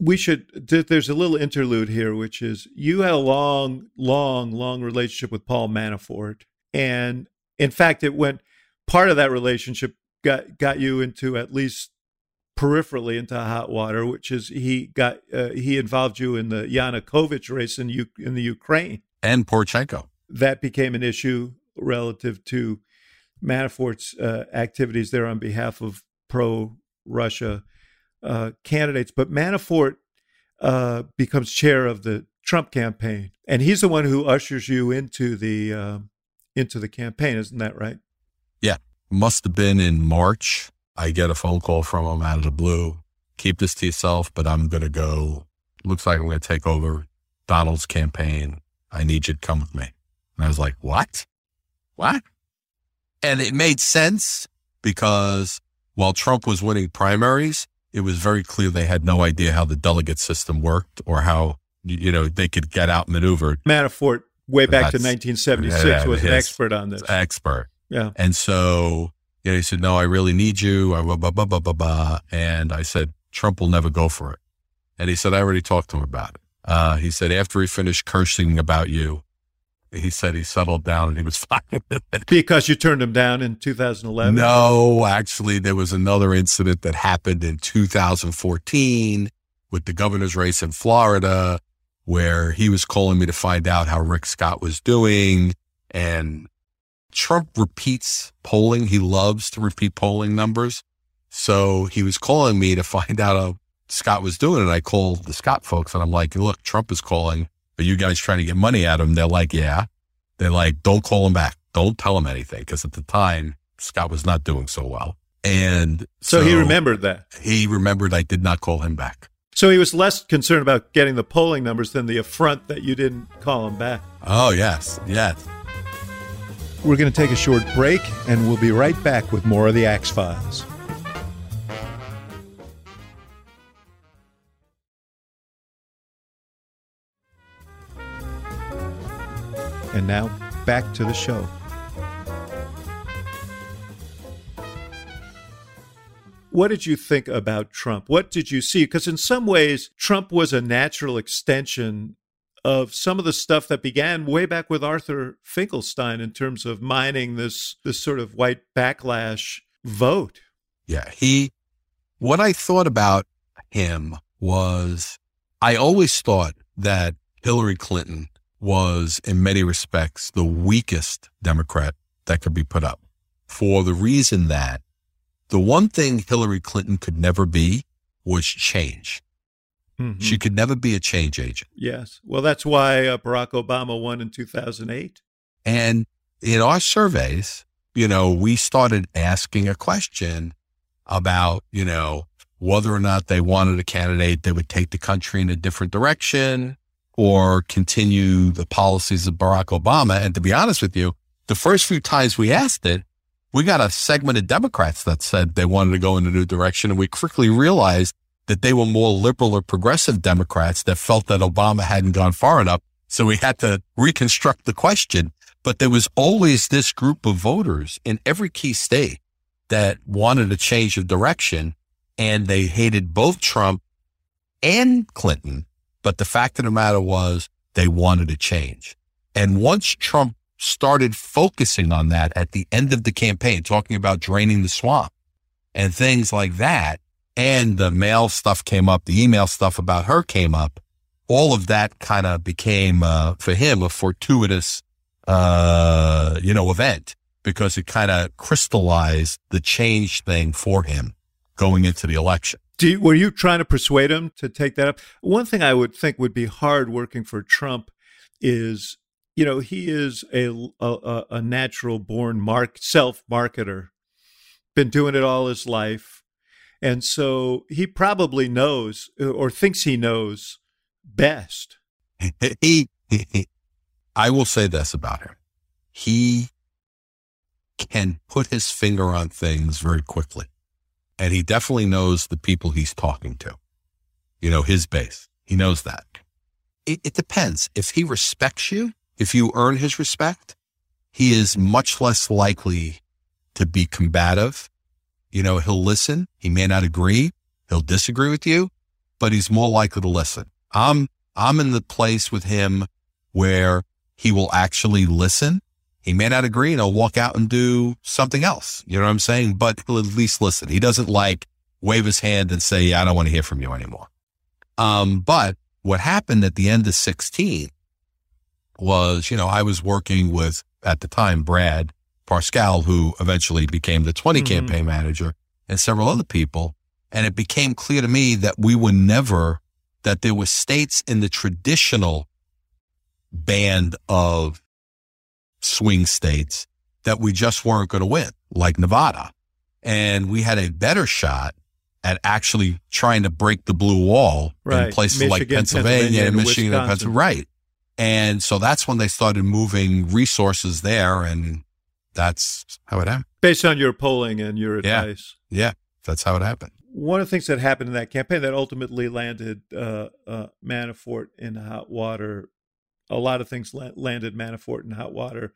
we should there's a little interlude here which is you had a long long long relationship with paul manafort and in fact it went part of that relationship got got you into at least peripherally into hot water which is he got uh, he involved you in the yanukovych race in, U- in the ukraine and Poroshenko. that became an issue relative to Manafort's uh, activities there on behalf of pro Russia uh, candidates. But Manafort uh, becomes chair of the Trump campaign, and he's the one who ushers you into the uh, into the campaign. Isn't that right? Yeah, must have been in March. I get a phone call from him out of the blue. Keep this to yourself, but I'm going to go. Looks like I'm going to take over Donald's campaign. I need you to come with me. And I was like, what? What? And it made sense because while Trump was winning primaries, it was very clear they had no idea how the delegate system worked or how, you know, they could get out outmaneuvered. Manafort, way back to 1976, yeah, was an expert on this. expert. Yeah. And so you know, he said, no, I really need you. I Blah, blah, blah, blah, blah, blah. And I said, Trump will never go for it. And he said, I already talked to him about it. Uh, he said, after he finished cursing about you, he said he settled down and he was fine with it. Because you turned him down in 2011? No, actually, there was another incident that happened in 2014 with the governor's race in Florida where he was calling me to find out how Rick Scott was doing. And Trump repeats polling. He loves to repeat polling numbers. So he was calling me to find out how Scott was doing. And I called the Scott folks and I'm like, look, Trump is calling. Are you guys trying to get money out of him? They're like, yeah. They're like, don't call him back. Don't tell him anything. Cause at the time, Scott was not doing so well. And so, so he remembered that. He remembered I did not call him back. So he was less concerned about getting the polling numbers than the affront that you didn't call him back. Oh, yes. Yes. We're going to take a short break and we'll be right back with more of the Axe Files. And now back to the show. What did you think about Trump? What did you see? Because in some ways, Trump was a natural extension of some of the stuff that began way back with Arthur Finkelstein in terms of mining this this sort of white backlash vote. Yeah, he what I thought about him was I always thought that Hillary Clinton was in many respects the weakest Democrat that could be put up for the reason that the one thing Hillary Clinton could never be was change. Mm-hmm. She could never be a change agent. Yes. Well, that's why uh, Barack Obama won in 2008. And in our surveys, you know, we started asking a question about, you know, whether or not they wanted a candidate that would take the country in a different direction or continue the policies of Barack Obama. And to be honest with you, the first few times we asked it, we got a segment of Democrats that said they wanted to go in a new direction. And we quickly realized that they were more liberal or progressive Democrats that felt that Obama hadn't gone far enough. So we had to reconstruct the question. But there was always this group of voters in every key state that wanted a change of direction and they hated both Trump and Clinton. But the fact of the matter was they wanted a change. And once Trump started focusing on that at the end of the campaign, talking about draining the swamp and things like that, and the mail stuff came up, the email stuff about her came up. All of that kind of became, uh, for him, a fortuitous, uh, you know, event because it kind of crystallized the change thing for him going into the election. You, were you trying to persuade him to take that up? One thing I would think would be hard working for Trump is, you know, he is a a, a natural born mark self marketer, been doing it all his life and so he probably knows or thinks he knows best. he, he, I will say this about him. He can put his finger on things very quickly. And he definitely knows the people he's talking to, you know, his base. He knows that. It, it depends. If he respects you, if you earn his respect, he is much less likely to be combative you know, he'll listen. He may not agree. He'll disagree with you, but he's more likely to listen. I'm, I'm in the place with him where he will actually listen. He may not agree and he'll walk out and do something else. You know what I'm saying? But he'll at least listen. He doesn't like wave his hand and say, yeah, I don't want to hear from you anymore. Um, but what happened at the end of 16 was, you know, I was working with at the time, Brad Parscale, who eventually became the 20 mm-hmm. campaign manager, and several other people. And it became clear to me that we were never, that there were states in the traditional band of swing states that we just weren't going to win, like Nevada. And we had a better shot at actually trying to break the blue wall right. in places Michigan, like Pennsylvania, Pennsylvania and Michigan Wisconsin. and Pennsylvania. Right. And so that's when they started moving resources there. And that's how it happened. Based on your polling and your advice. Yeah, yeah that's how it happened. One of the things that happened in that campaign that ultimately landed uh, uh, Manafort in hot water, a lot of things landed Manafort in hot water.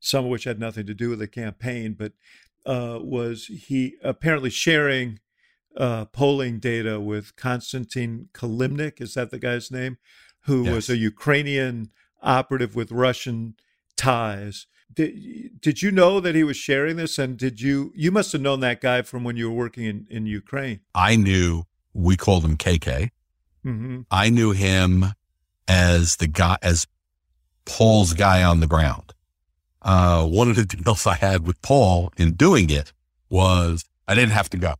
some of which had nothing to do with the campaign, but uh, was he apparently sharing uh, polling data with Konstantin Kilimnik, is that the guy's name, who yes. was a Ukrainian operative with Russian ties. Did, did you know that he was sharing this? And did you, you must have known that guy from when you were working in, in Ukraine. I knew, we called him KK. Mm-hmm. I knew him as the guy, as Paul's guy on the ground. Uh, one of the deals I had with Paul in doing it was I didn't have to go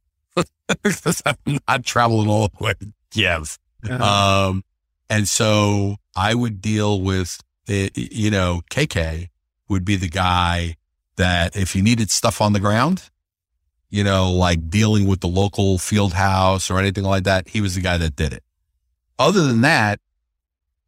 because I'm not traveling all the way. Yes. Uh-huh. Um, and so I would deal with, it, you know, KK would be the guy that if you needed stuff on the ground, you know, like dealing with the local field house or anything like that, he was the guy that did it. Other than that,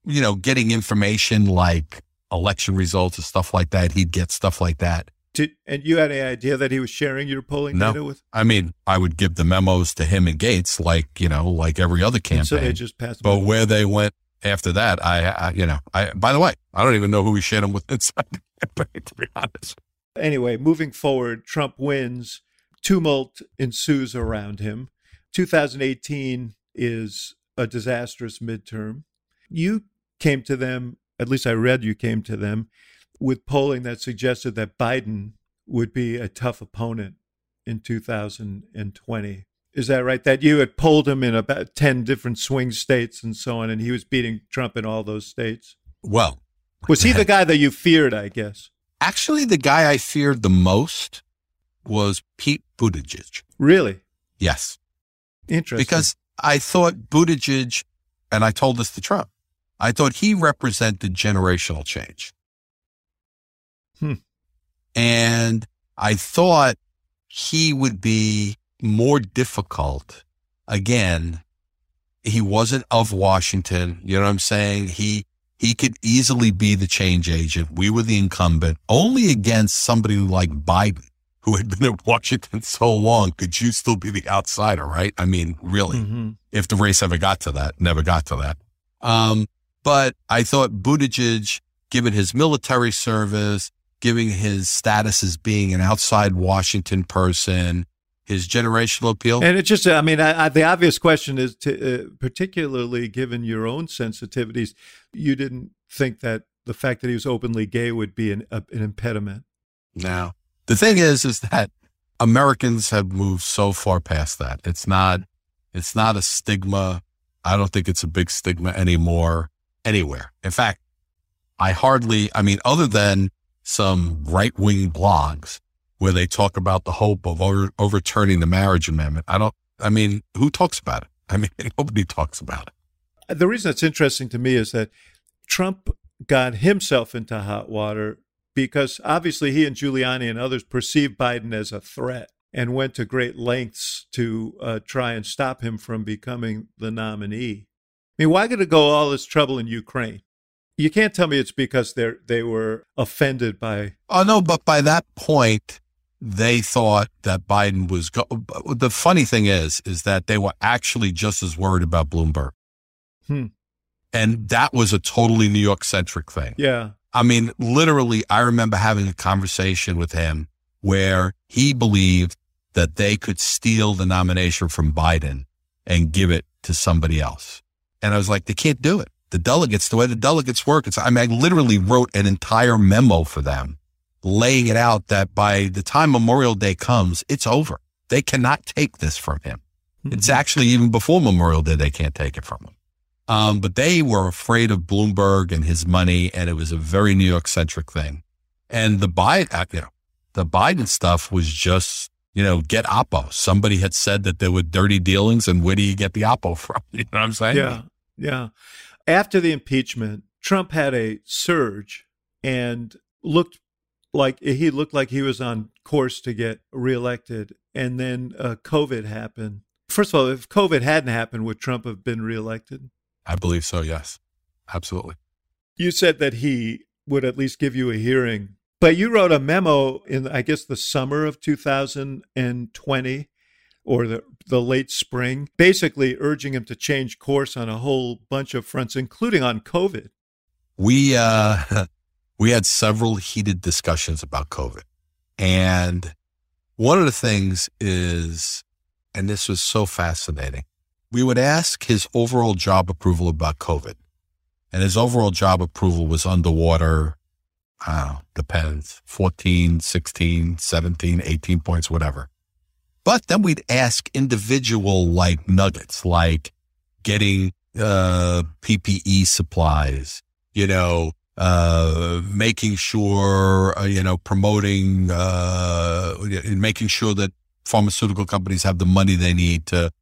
you know, getting information like election results and stuff like that, he'd get stuff like that. Did, and you had any idea that he was sharing your polling no. data with? I mean, I would give the memos to him and Gates, like you know, like every other campaign. And so they just passed. But where they went after that, I, I, you know, I. By the way, I don't even know who he shared them with inside the campaign. To be honest. Anyway, moving forward, Trump wins. Tumult ensues around him. 2018 is a disastrous midterm. You came to them, at least I read you came to them with polling that suggested that Biden would be a tough opponent in 2020. Is that right? That you had polled him in about 10 different swing states and so on, and he was beating Trump in all those states? Well, was he the guy that you feared, I guess? Actually, the guy I feared the most was Pete Buttigieg. Really? Yes. Interesting. Because I thought Buttigieg, and I told this to Trump, I thought he represented generational change. Hmm. And I thought he would be more difficult. Again, he wasn't of Washington. You know what I'm saying? He, he could easily be the change agent. We were the incumbent only against somebody like Biden, who had been at Washington so long. Could you still be the outsider? Right. I mean, really, mm-hmm. if the race ever got to that, never got to that. Um, but I thought Buttigieg, given his military service, giving his status as being an outside Washington person, his generational appeal. And it just, I mean, I, I, the obvious question is to, uh, particularly given your own sensitivities, you didn't think that the fact that he was openly gay would be an, a, an impediment. Now, the thing is, is that Americans have moved so far past that. It's not, it's not a stigma. I don't think it's a big stigma anymore anywhere. In fact, I hardly, I mean, other than some right wing blogs where they talk about the hope of over, overturning the marriage amendment. I don't, I mean, who talks about it? I mean, nobody talks about it. The reason it's interesting to me is that Trump got himself into hot water because obviously he and Giuliani and others perceived Biden as a threat and went to great lengths to uh, try and stop him from becoming the nominee. I mean, why did it go all this trouble in Ukraine? You can't tell me it's because they they were offended by. Oh no, but by that point, they thought that Biden was. Go- the funny thing is, is that they were actually just as worried about Bloomberg. Hmm. And that was a totally New York centric thing. Yeah. I mean, literally, I remember having a conversation with him where he believed that they could steal the nomination from Biden and give it to somebody else. And I was like, they can't do it the delegates, the way the delegates work. It's, I mean, I literally wrote an entire memo for them, laying it out that by the time Memorial Day comes, it's over. They cannot take this from him. Mm-hmm. It's actually even before Memorial Day, they can't take it from him. Um, but they were afraid of Bloomberg and his money, and it was a very New York centric thing. And the Biden, uh, you know, the Biden stuff was just, you know, get Oppo. Somebody had said that there were dirty dealings, and where do you get the Oppo from? You know what I'm saying? Yeah, yeah. After the impeachment, Trump had a surge and looked like he looked like he was on course to get reelected. And then uh, COVID happened. First of all, if COVID hadn't happened, would Trump have been reelected? I believe so, yes. Absolutely. You said that he would at least give you a hearing, but you wrote a memo in, I guess, the summer of 2020 or the, the late spring, basically urging him to change course on a whole bunch of fronts, including on COVID. We, uh, we had several heated discussions about COVID. And one of the things is, and this was so fascinating, we would ask his overall job approval about COVID. And his overall job approval was underwater, I don't know, depends, 14, 16, 17, 18 points, whatever. But then we'd ask individual like nuggets, like getting uh, PPE supplies, you know, uh, making sure, uh, you know, promoting, uh, making sure that pharmaceutical companies have the money they need to,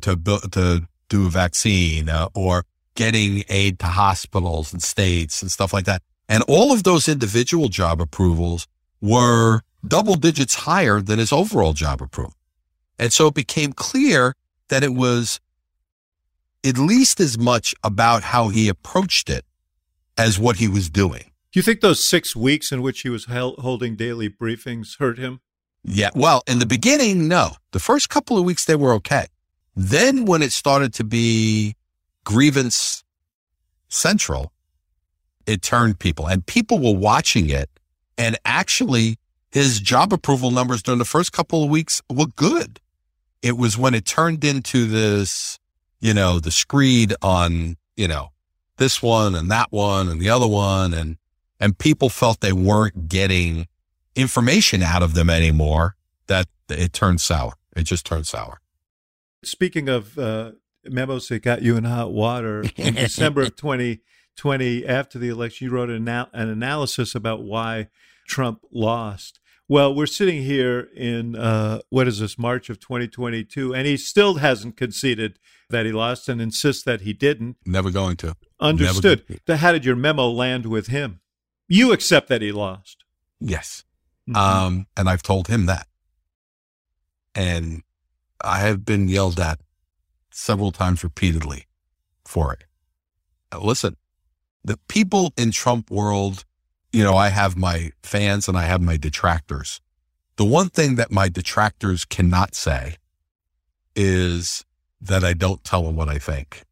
to, build, to do a vaccine uh, or getting aid to hospitals and states and stuff like that. And all of those individual job approvals were double digits higher than his overall job approval. And so it became clear that it was at least as much about how he approached it as what he was doing. Do you think those six weeks in which he was held, holding daily briefings hurt him? Yeah. Well, in the beginning, no. The first couple of weeks, they were okay. Then when it started to be grievance central, it turned people and people were watching it. And actually, his job approval numbers during the first couple of weeks were good. It was when it turned into this you know, the screed on, you know, this one and that one and the other one. And, and people felt they weren't getting information out of them anymore that it turned sour. It just turned sour. Speaking of uh, memos that got you in hot water, in December of 2020, after the election, you wrote an, an analysis about why Trump lost. Well, we're sitting here in uh, what is this, March of 2022, and he still hasn't conceded that he lost and insists that he didn't. Never going to. Understood. Never. How did your memo land with him? You accept that he lost. Yes. Mm-hmm. Um, and I've told him that. And I have been yelled at several times repeatedly for it. Now, listen, the people in Trump world, you know, I have my fans and I have my detractors. The one thing that my detractors cannot say is that I don't tell them what I think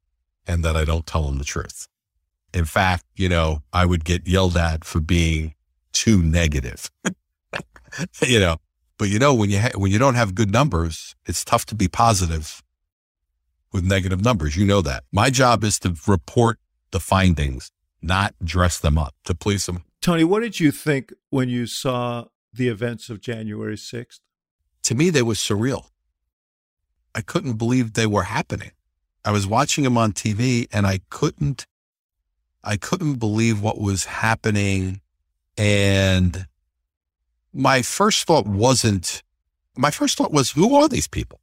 and that I don't tell them the truth. In fact, you know, I would get yelled at for being too negative, you know, but you know, when you, ha- when you don't have good numbers, it's tough to be positive with negative numbers. You know that my job is to report the findings, not dress them up to please them. Tony, what did you think when you saw the events of January 6th? To me, they were surreal. I couldn't believe they were happening. I was watching them on TV and I couldn't, I couldn't believe what was happening. And my first thought wasn't, my first thought was, who are these people?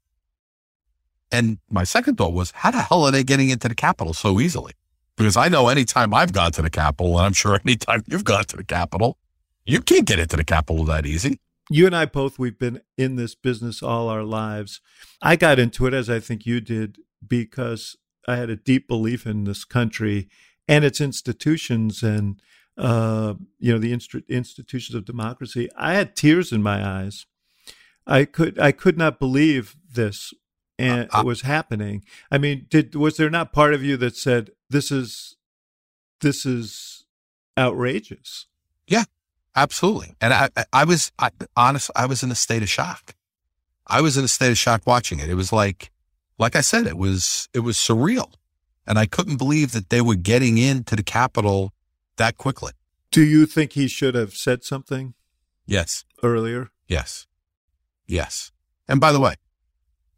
And my second thought was, how the hell are they getting into the Capitol so easily? Because I know anytime I've gone to the Capitol, and I'm sure anytime you've gone to the Capitol, you can't get into the Capitol that easy you and I both, we've been in this business all our lives. I got into it, as I think you did, because I had a deep belief in this country and its institutions and, uh, you know, the inst- institutions of democracy. I had tears in my eyes. I could, I could not believe this and uh, uh, it was happening. I mean, did, was there not part of you that said, this is, this is outrageous? Yeah, Absolutely. And I, I was I, honest. I was in a state of shock. I was in a state of shock watching it. It was like, like I said, it was, it was surreal. And I couldn't believe that they were getting into the Capitol that quickly. Do you think he should have said something? Yes. Earlier? Yes. Yes. And by the way,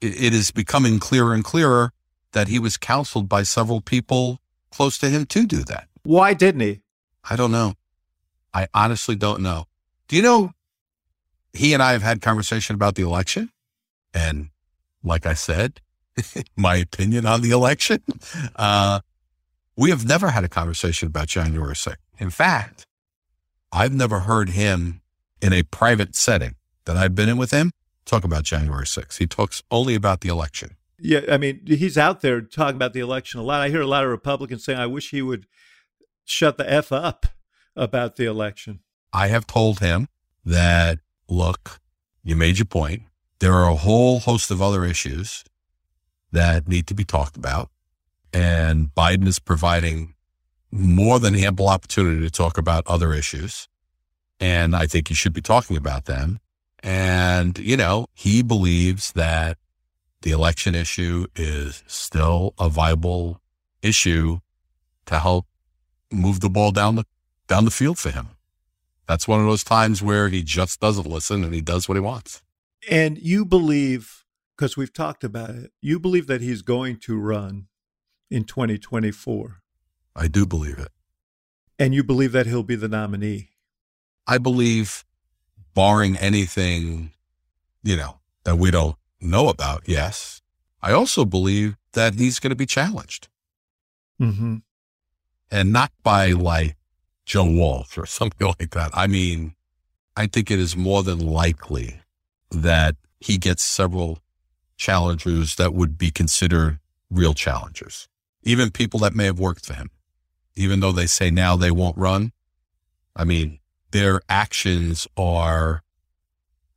it, it is becoming clearer and clearer that he was counseled by several people close to him to do that. Why didn't he? I don't know. I honestly don't know. Do you know he and I have had conversation about the election? And like I said, my opinion on the election, uh, we have never had a conversation about January 6th. In fact, I've never heard him in a private setting that I've been in with him talk about January 6th. He talks only about the election. Yeah, I mean, he's out there talking about the election a lot. I hear a lot of Republicans saying, I wish he would shut the F up about the election? I have told him that, look, you made your point. There are a whole host of other issues that need to be talked about. And Biden is providing more than ample opportunity to talk about other issues. And I think he should be talking about them. And, you know, he believes that the election issue is still a viable issue to help move the ball down the down the field for him. That's one of those times where he just doesn't listen and he does what he wants. And you believe, because we've talked about it, you believe that he's going to run in 2024. I do believe it. And you believe that he'll be the nominee. I believe, barring anything, you know, that we don't know about, yes. I also believe that he's going to be challenged. Mm-hmm. And not by like Joe Walsh or something like that. I mean, I think it is more than likely that he gets several challengers that would be considered real challengers, even people that may have worked for him, even though they say now they won't run. I mean, their actions are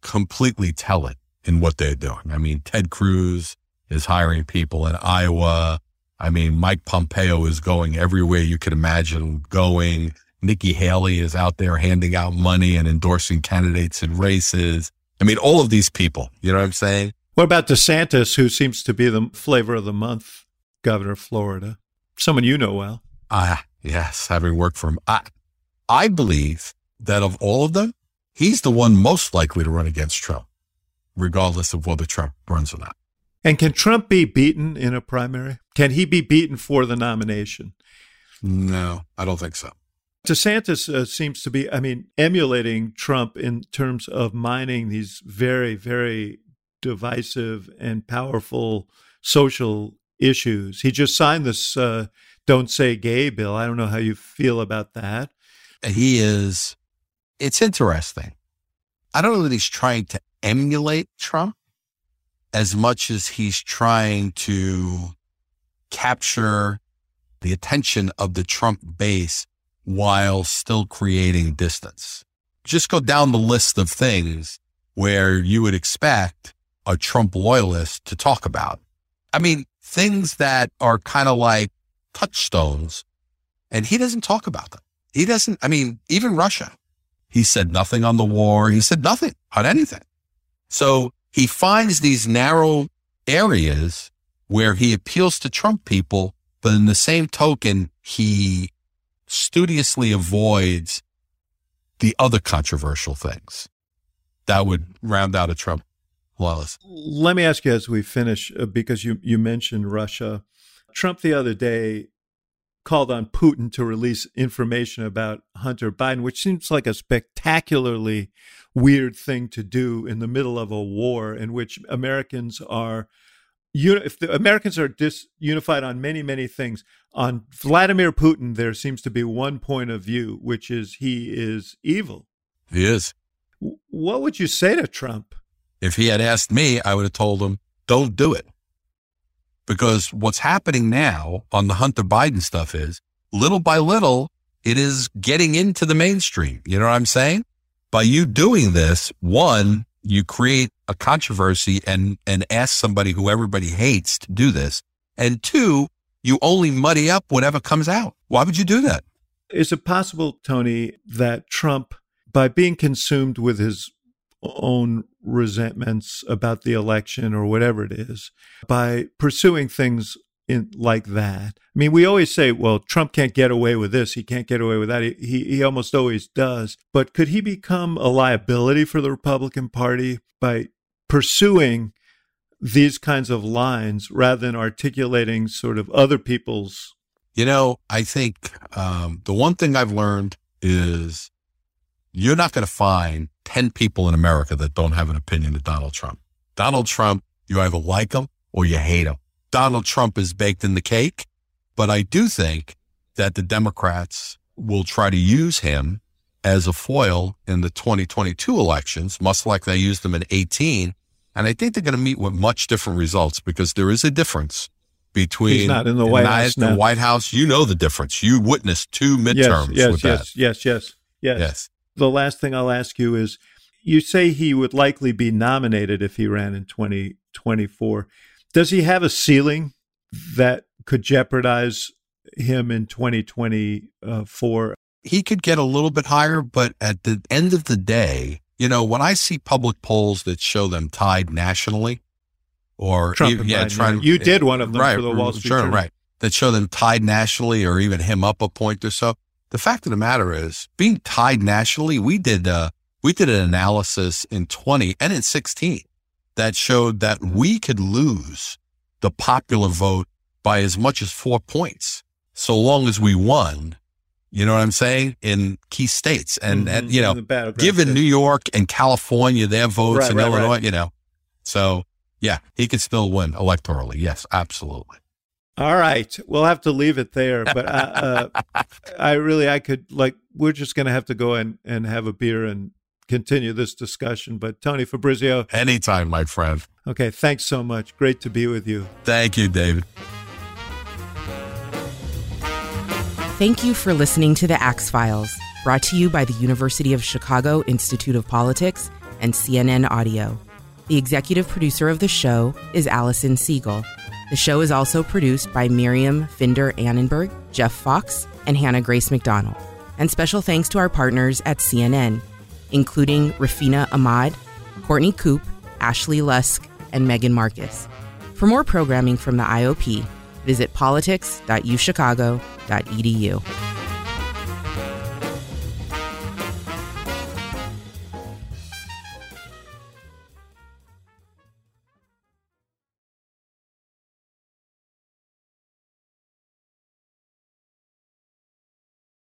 completely telling in what they're doing. I mean, Ted Cruz is hiring people in Iowa. I mean, Mike Pompeo is going everywhere you could imagine going. Nikki Haley is out there handing out money and endorsing candidates in races. I mean, all of these people, you know what I'm saying? What about DeSantis, who seems to be the flavor of the month, governor of Florida? Someone you know well. Ah, uh, yes, having worked for him. I, I believe that of all of them, he's the one most likely to run against Trump, regardless of whether Trump runs or not. And can Trump be beaten in a primary? Can he be beaten for the nomination? No, I don't think so. DeSantis uh, seems to be, I mean, emulating Trump in terms of mining these very, very divisive and powerful social issues. He just signed this uh, Don't Say Gay bill. I don't know how you feel about that. He is, it's interesting. I don't know that he's trying to emulate Trump as much as he's trying to capture the attention of the Trump base while still creating distance. Just go down the list of things where you would expect a Trump loyalist to talk about. I mean, things that are kind of like touchstones, and he doesn't talk about them. He doesn't, I mean, even Russia, he said nothing on the war. He said nothing on anything. So he finds these narrow areas where he appeals to Trump people, but in the same token, he studiously avoids the other controversial things that would round out a Trump loyalist. Let me ask you as we finish, uh, because you, you mentioned Russia. Trump the other day called on Putin to release information about Hunter Biden, which seems like a spectacularly weird thing to do in the middle of a war in which Americans are if the Americans are disunified on many, many things, on Vladimir Putin, there seems to be one point of view, which is he is evil. He is. What would you say to Trump? If he had asked me, I would have told him, don't do it. Because what's happening now on the Hunter Biden stuff is little by little, it is getting into the mainstream. You know what I'm saying? By you doing this, one, you create a controversy and, and ask somebody who everybody hates to do this. And two, you only muddy up whatever comes out. Why would you do that? Is it possible, Tony, that Trump, by being consumed with his own resentments about the election or whatever it is, by pursuing things in like that. I mean, we always say, well, Trump can't get away with this. He can't get away with that. He, he, he almost always does. But could he become a liability for the Republican Party by pursuing these kinds of lines rather than articulating sort of other people's? You know, I think um, the one thing I've learned is you're not going to find 10 people in America that don't have an opinion of Donald Trump. Donald Trump, you either like him or you hate him. Donald Trump is baked in the cake, but I do think that the Democrats will try to use him as a foil in the 2022 elections, much like they used him in 18. And I think they're going to meet with much different results because there is a difference between He's not in the White House. The White House, you know the difference. You witnessed two midterms yes, yes, with yes, that. Yes, yes, yes, yes. The last thing I'll ask you is you say he would likely be nominated if he ran in 2024. Does he have a ceiling that could jeopardize him in 2024? He could get a little bit higher, but at the end of the day, you know, when I see public polls that show them tied nationally, or Trump yeah, Biden, trying you did one of them right, for the Wall Street sure, Journal. right, that show them tied nationally, or even him up a point or so. The fact of the matter is, being tied nationally, we did uh, we did an analysis in 20 and in 16 that showed that we could lose the popular vote by as much as four points, so long as we won. You know what I'm saying? In key states, and, Mhm, and you know, in the battleground given states. New York and California their votes Right, and right, Illinois, right. you know, so yeah, he could still win electorally. Yes, absolutely. All right, we'll have to leave it there. But uh, uh, I really, I could like, we're just going to have to go and and have a beer and continue this discussion. But Tony Fabrizio, Anytime, my friend. okay, thanks so much. Great to be with you. Thank you, David. Thank you for listening to the Axe Files, brought to you by the University of Chicago Institute of Politics and CNN Audio. The executive producer of the show is Allison Siegel. The show is also produced by Miriam Finder Annenberg, Jeff Fox, and Hannah Grace McDonald. And special thanks to our partners at CNN, including Rafina Ahmad, Courtney Coupe, Ashley Lusk, and Megan Marcus. For more programming from the IOP, visit politics.uchicago.edu.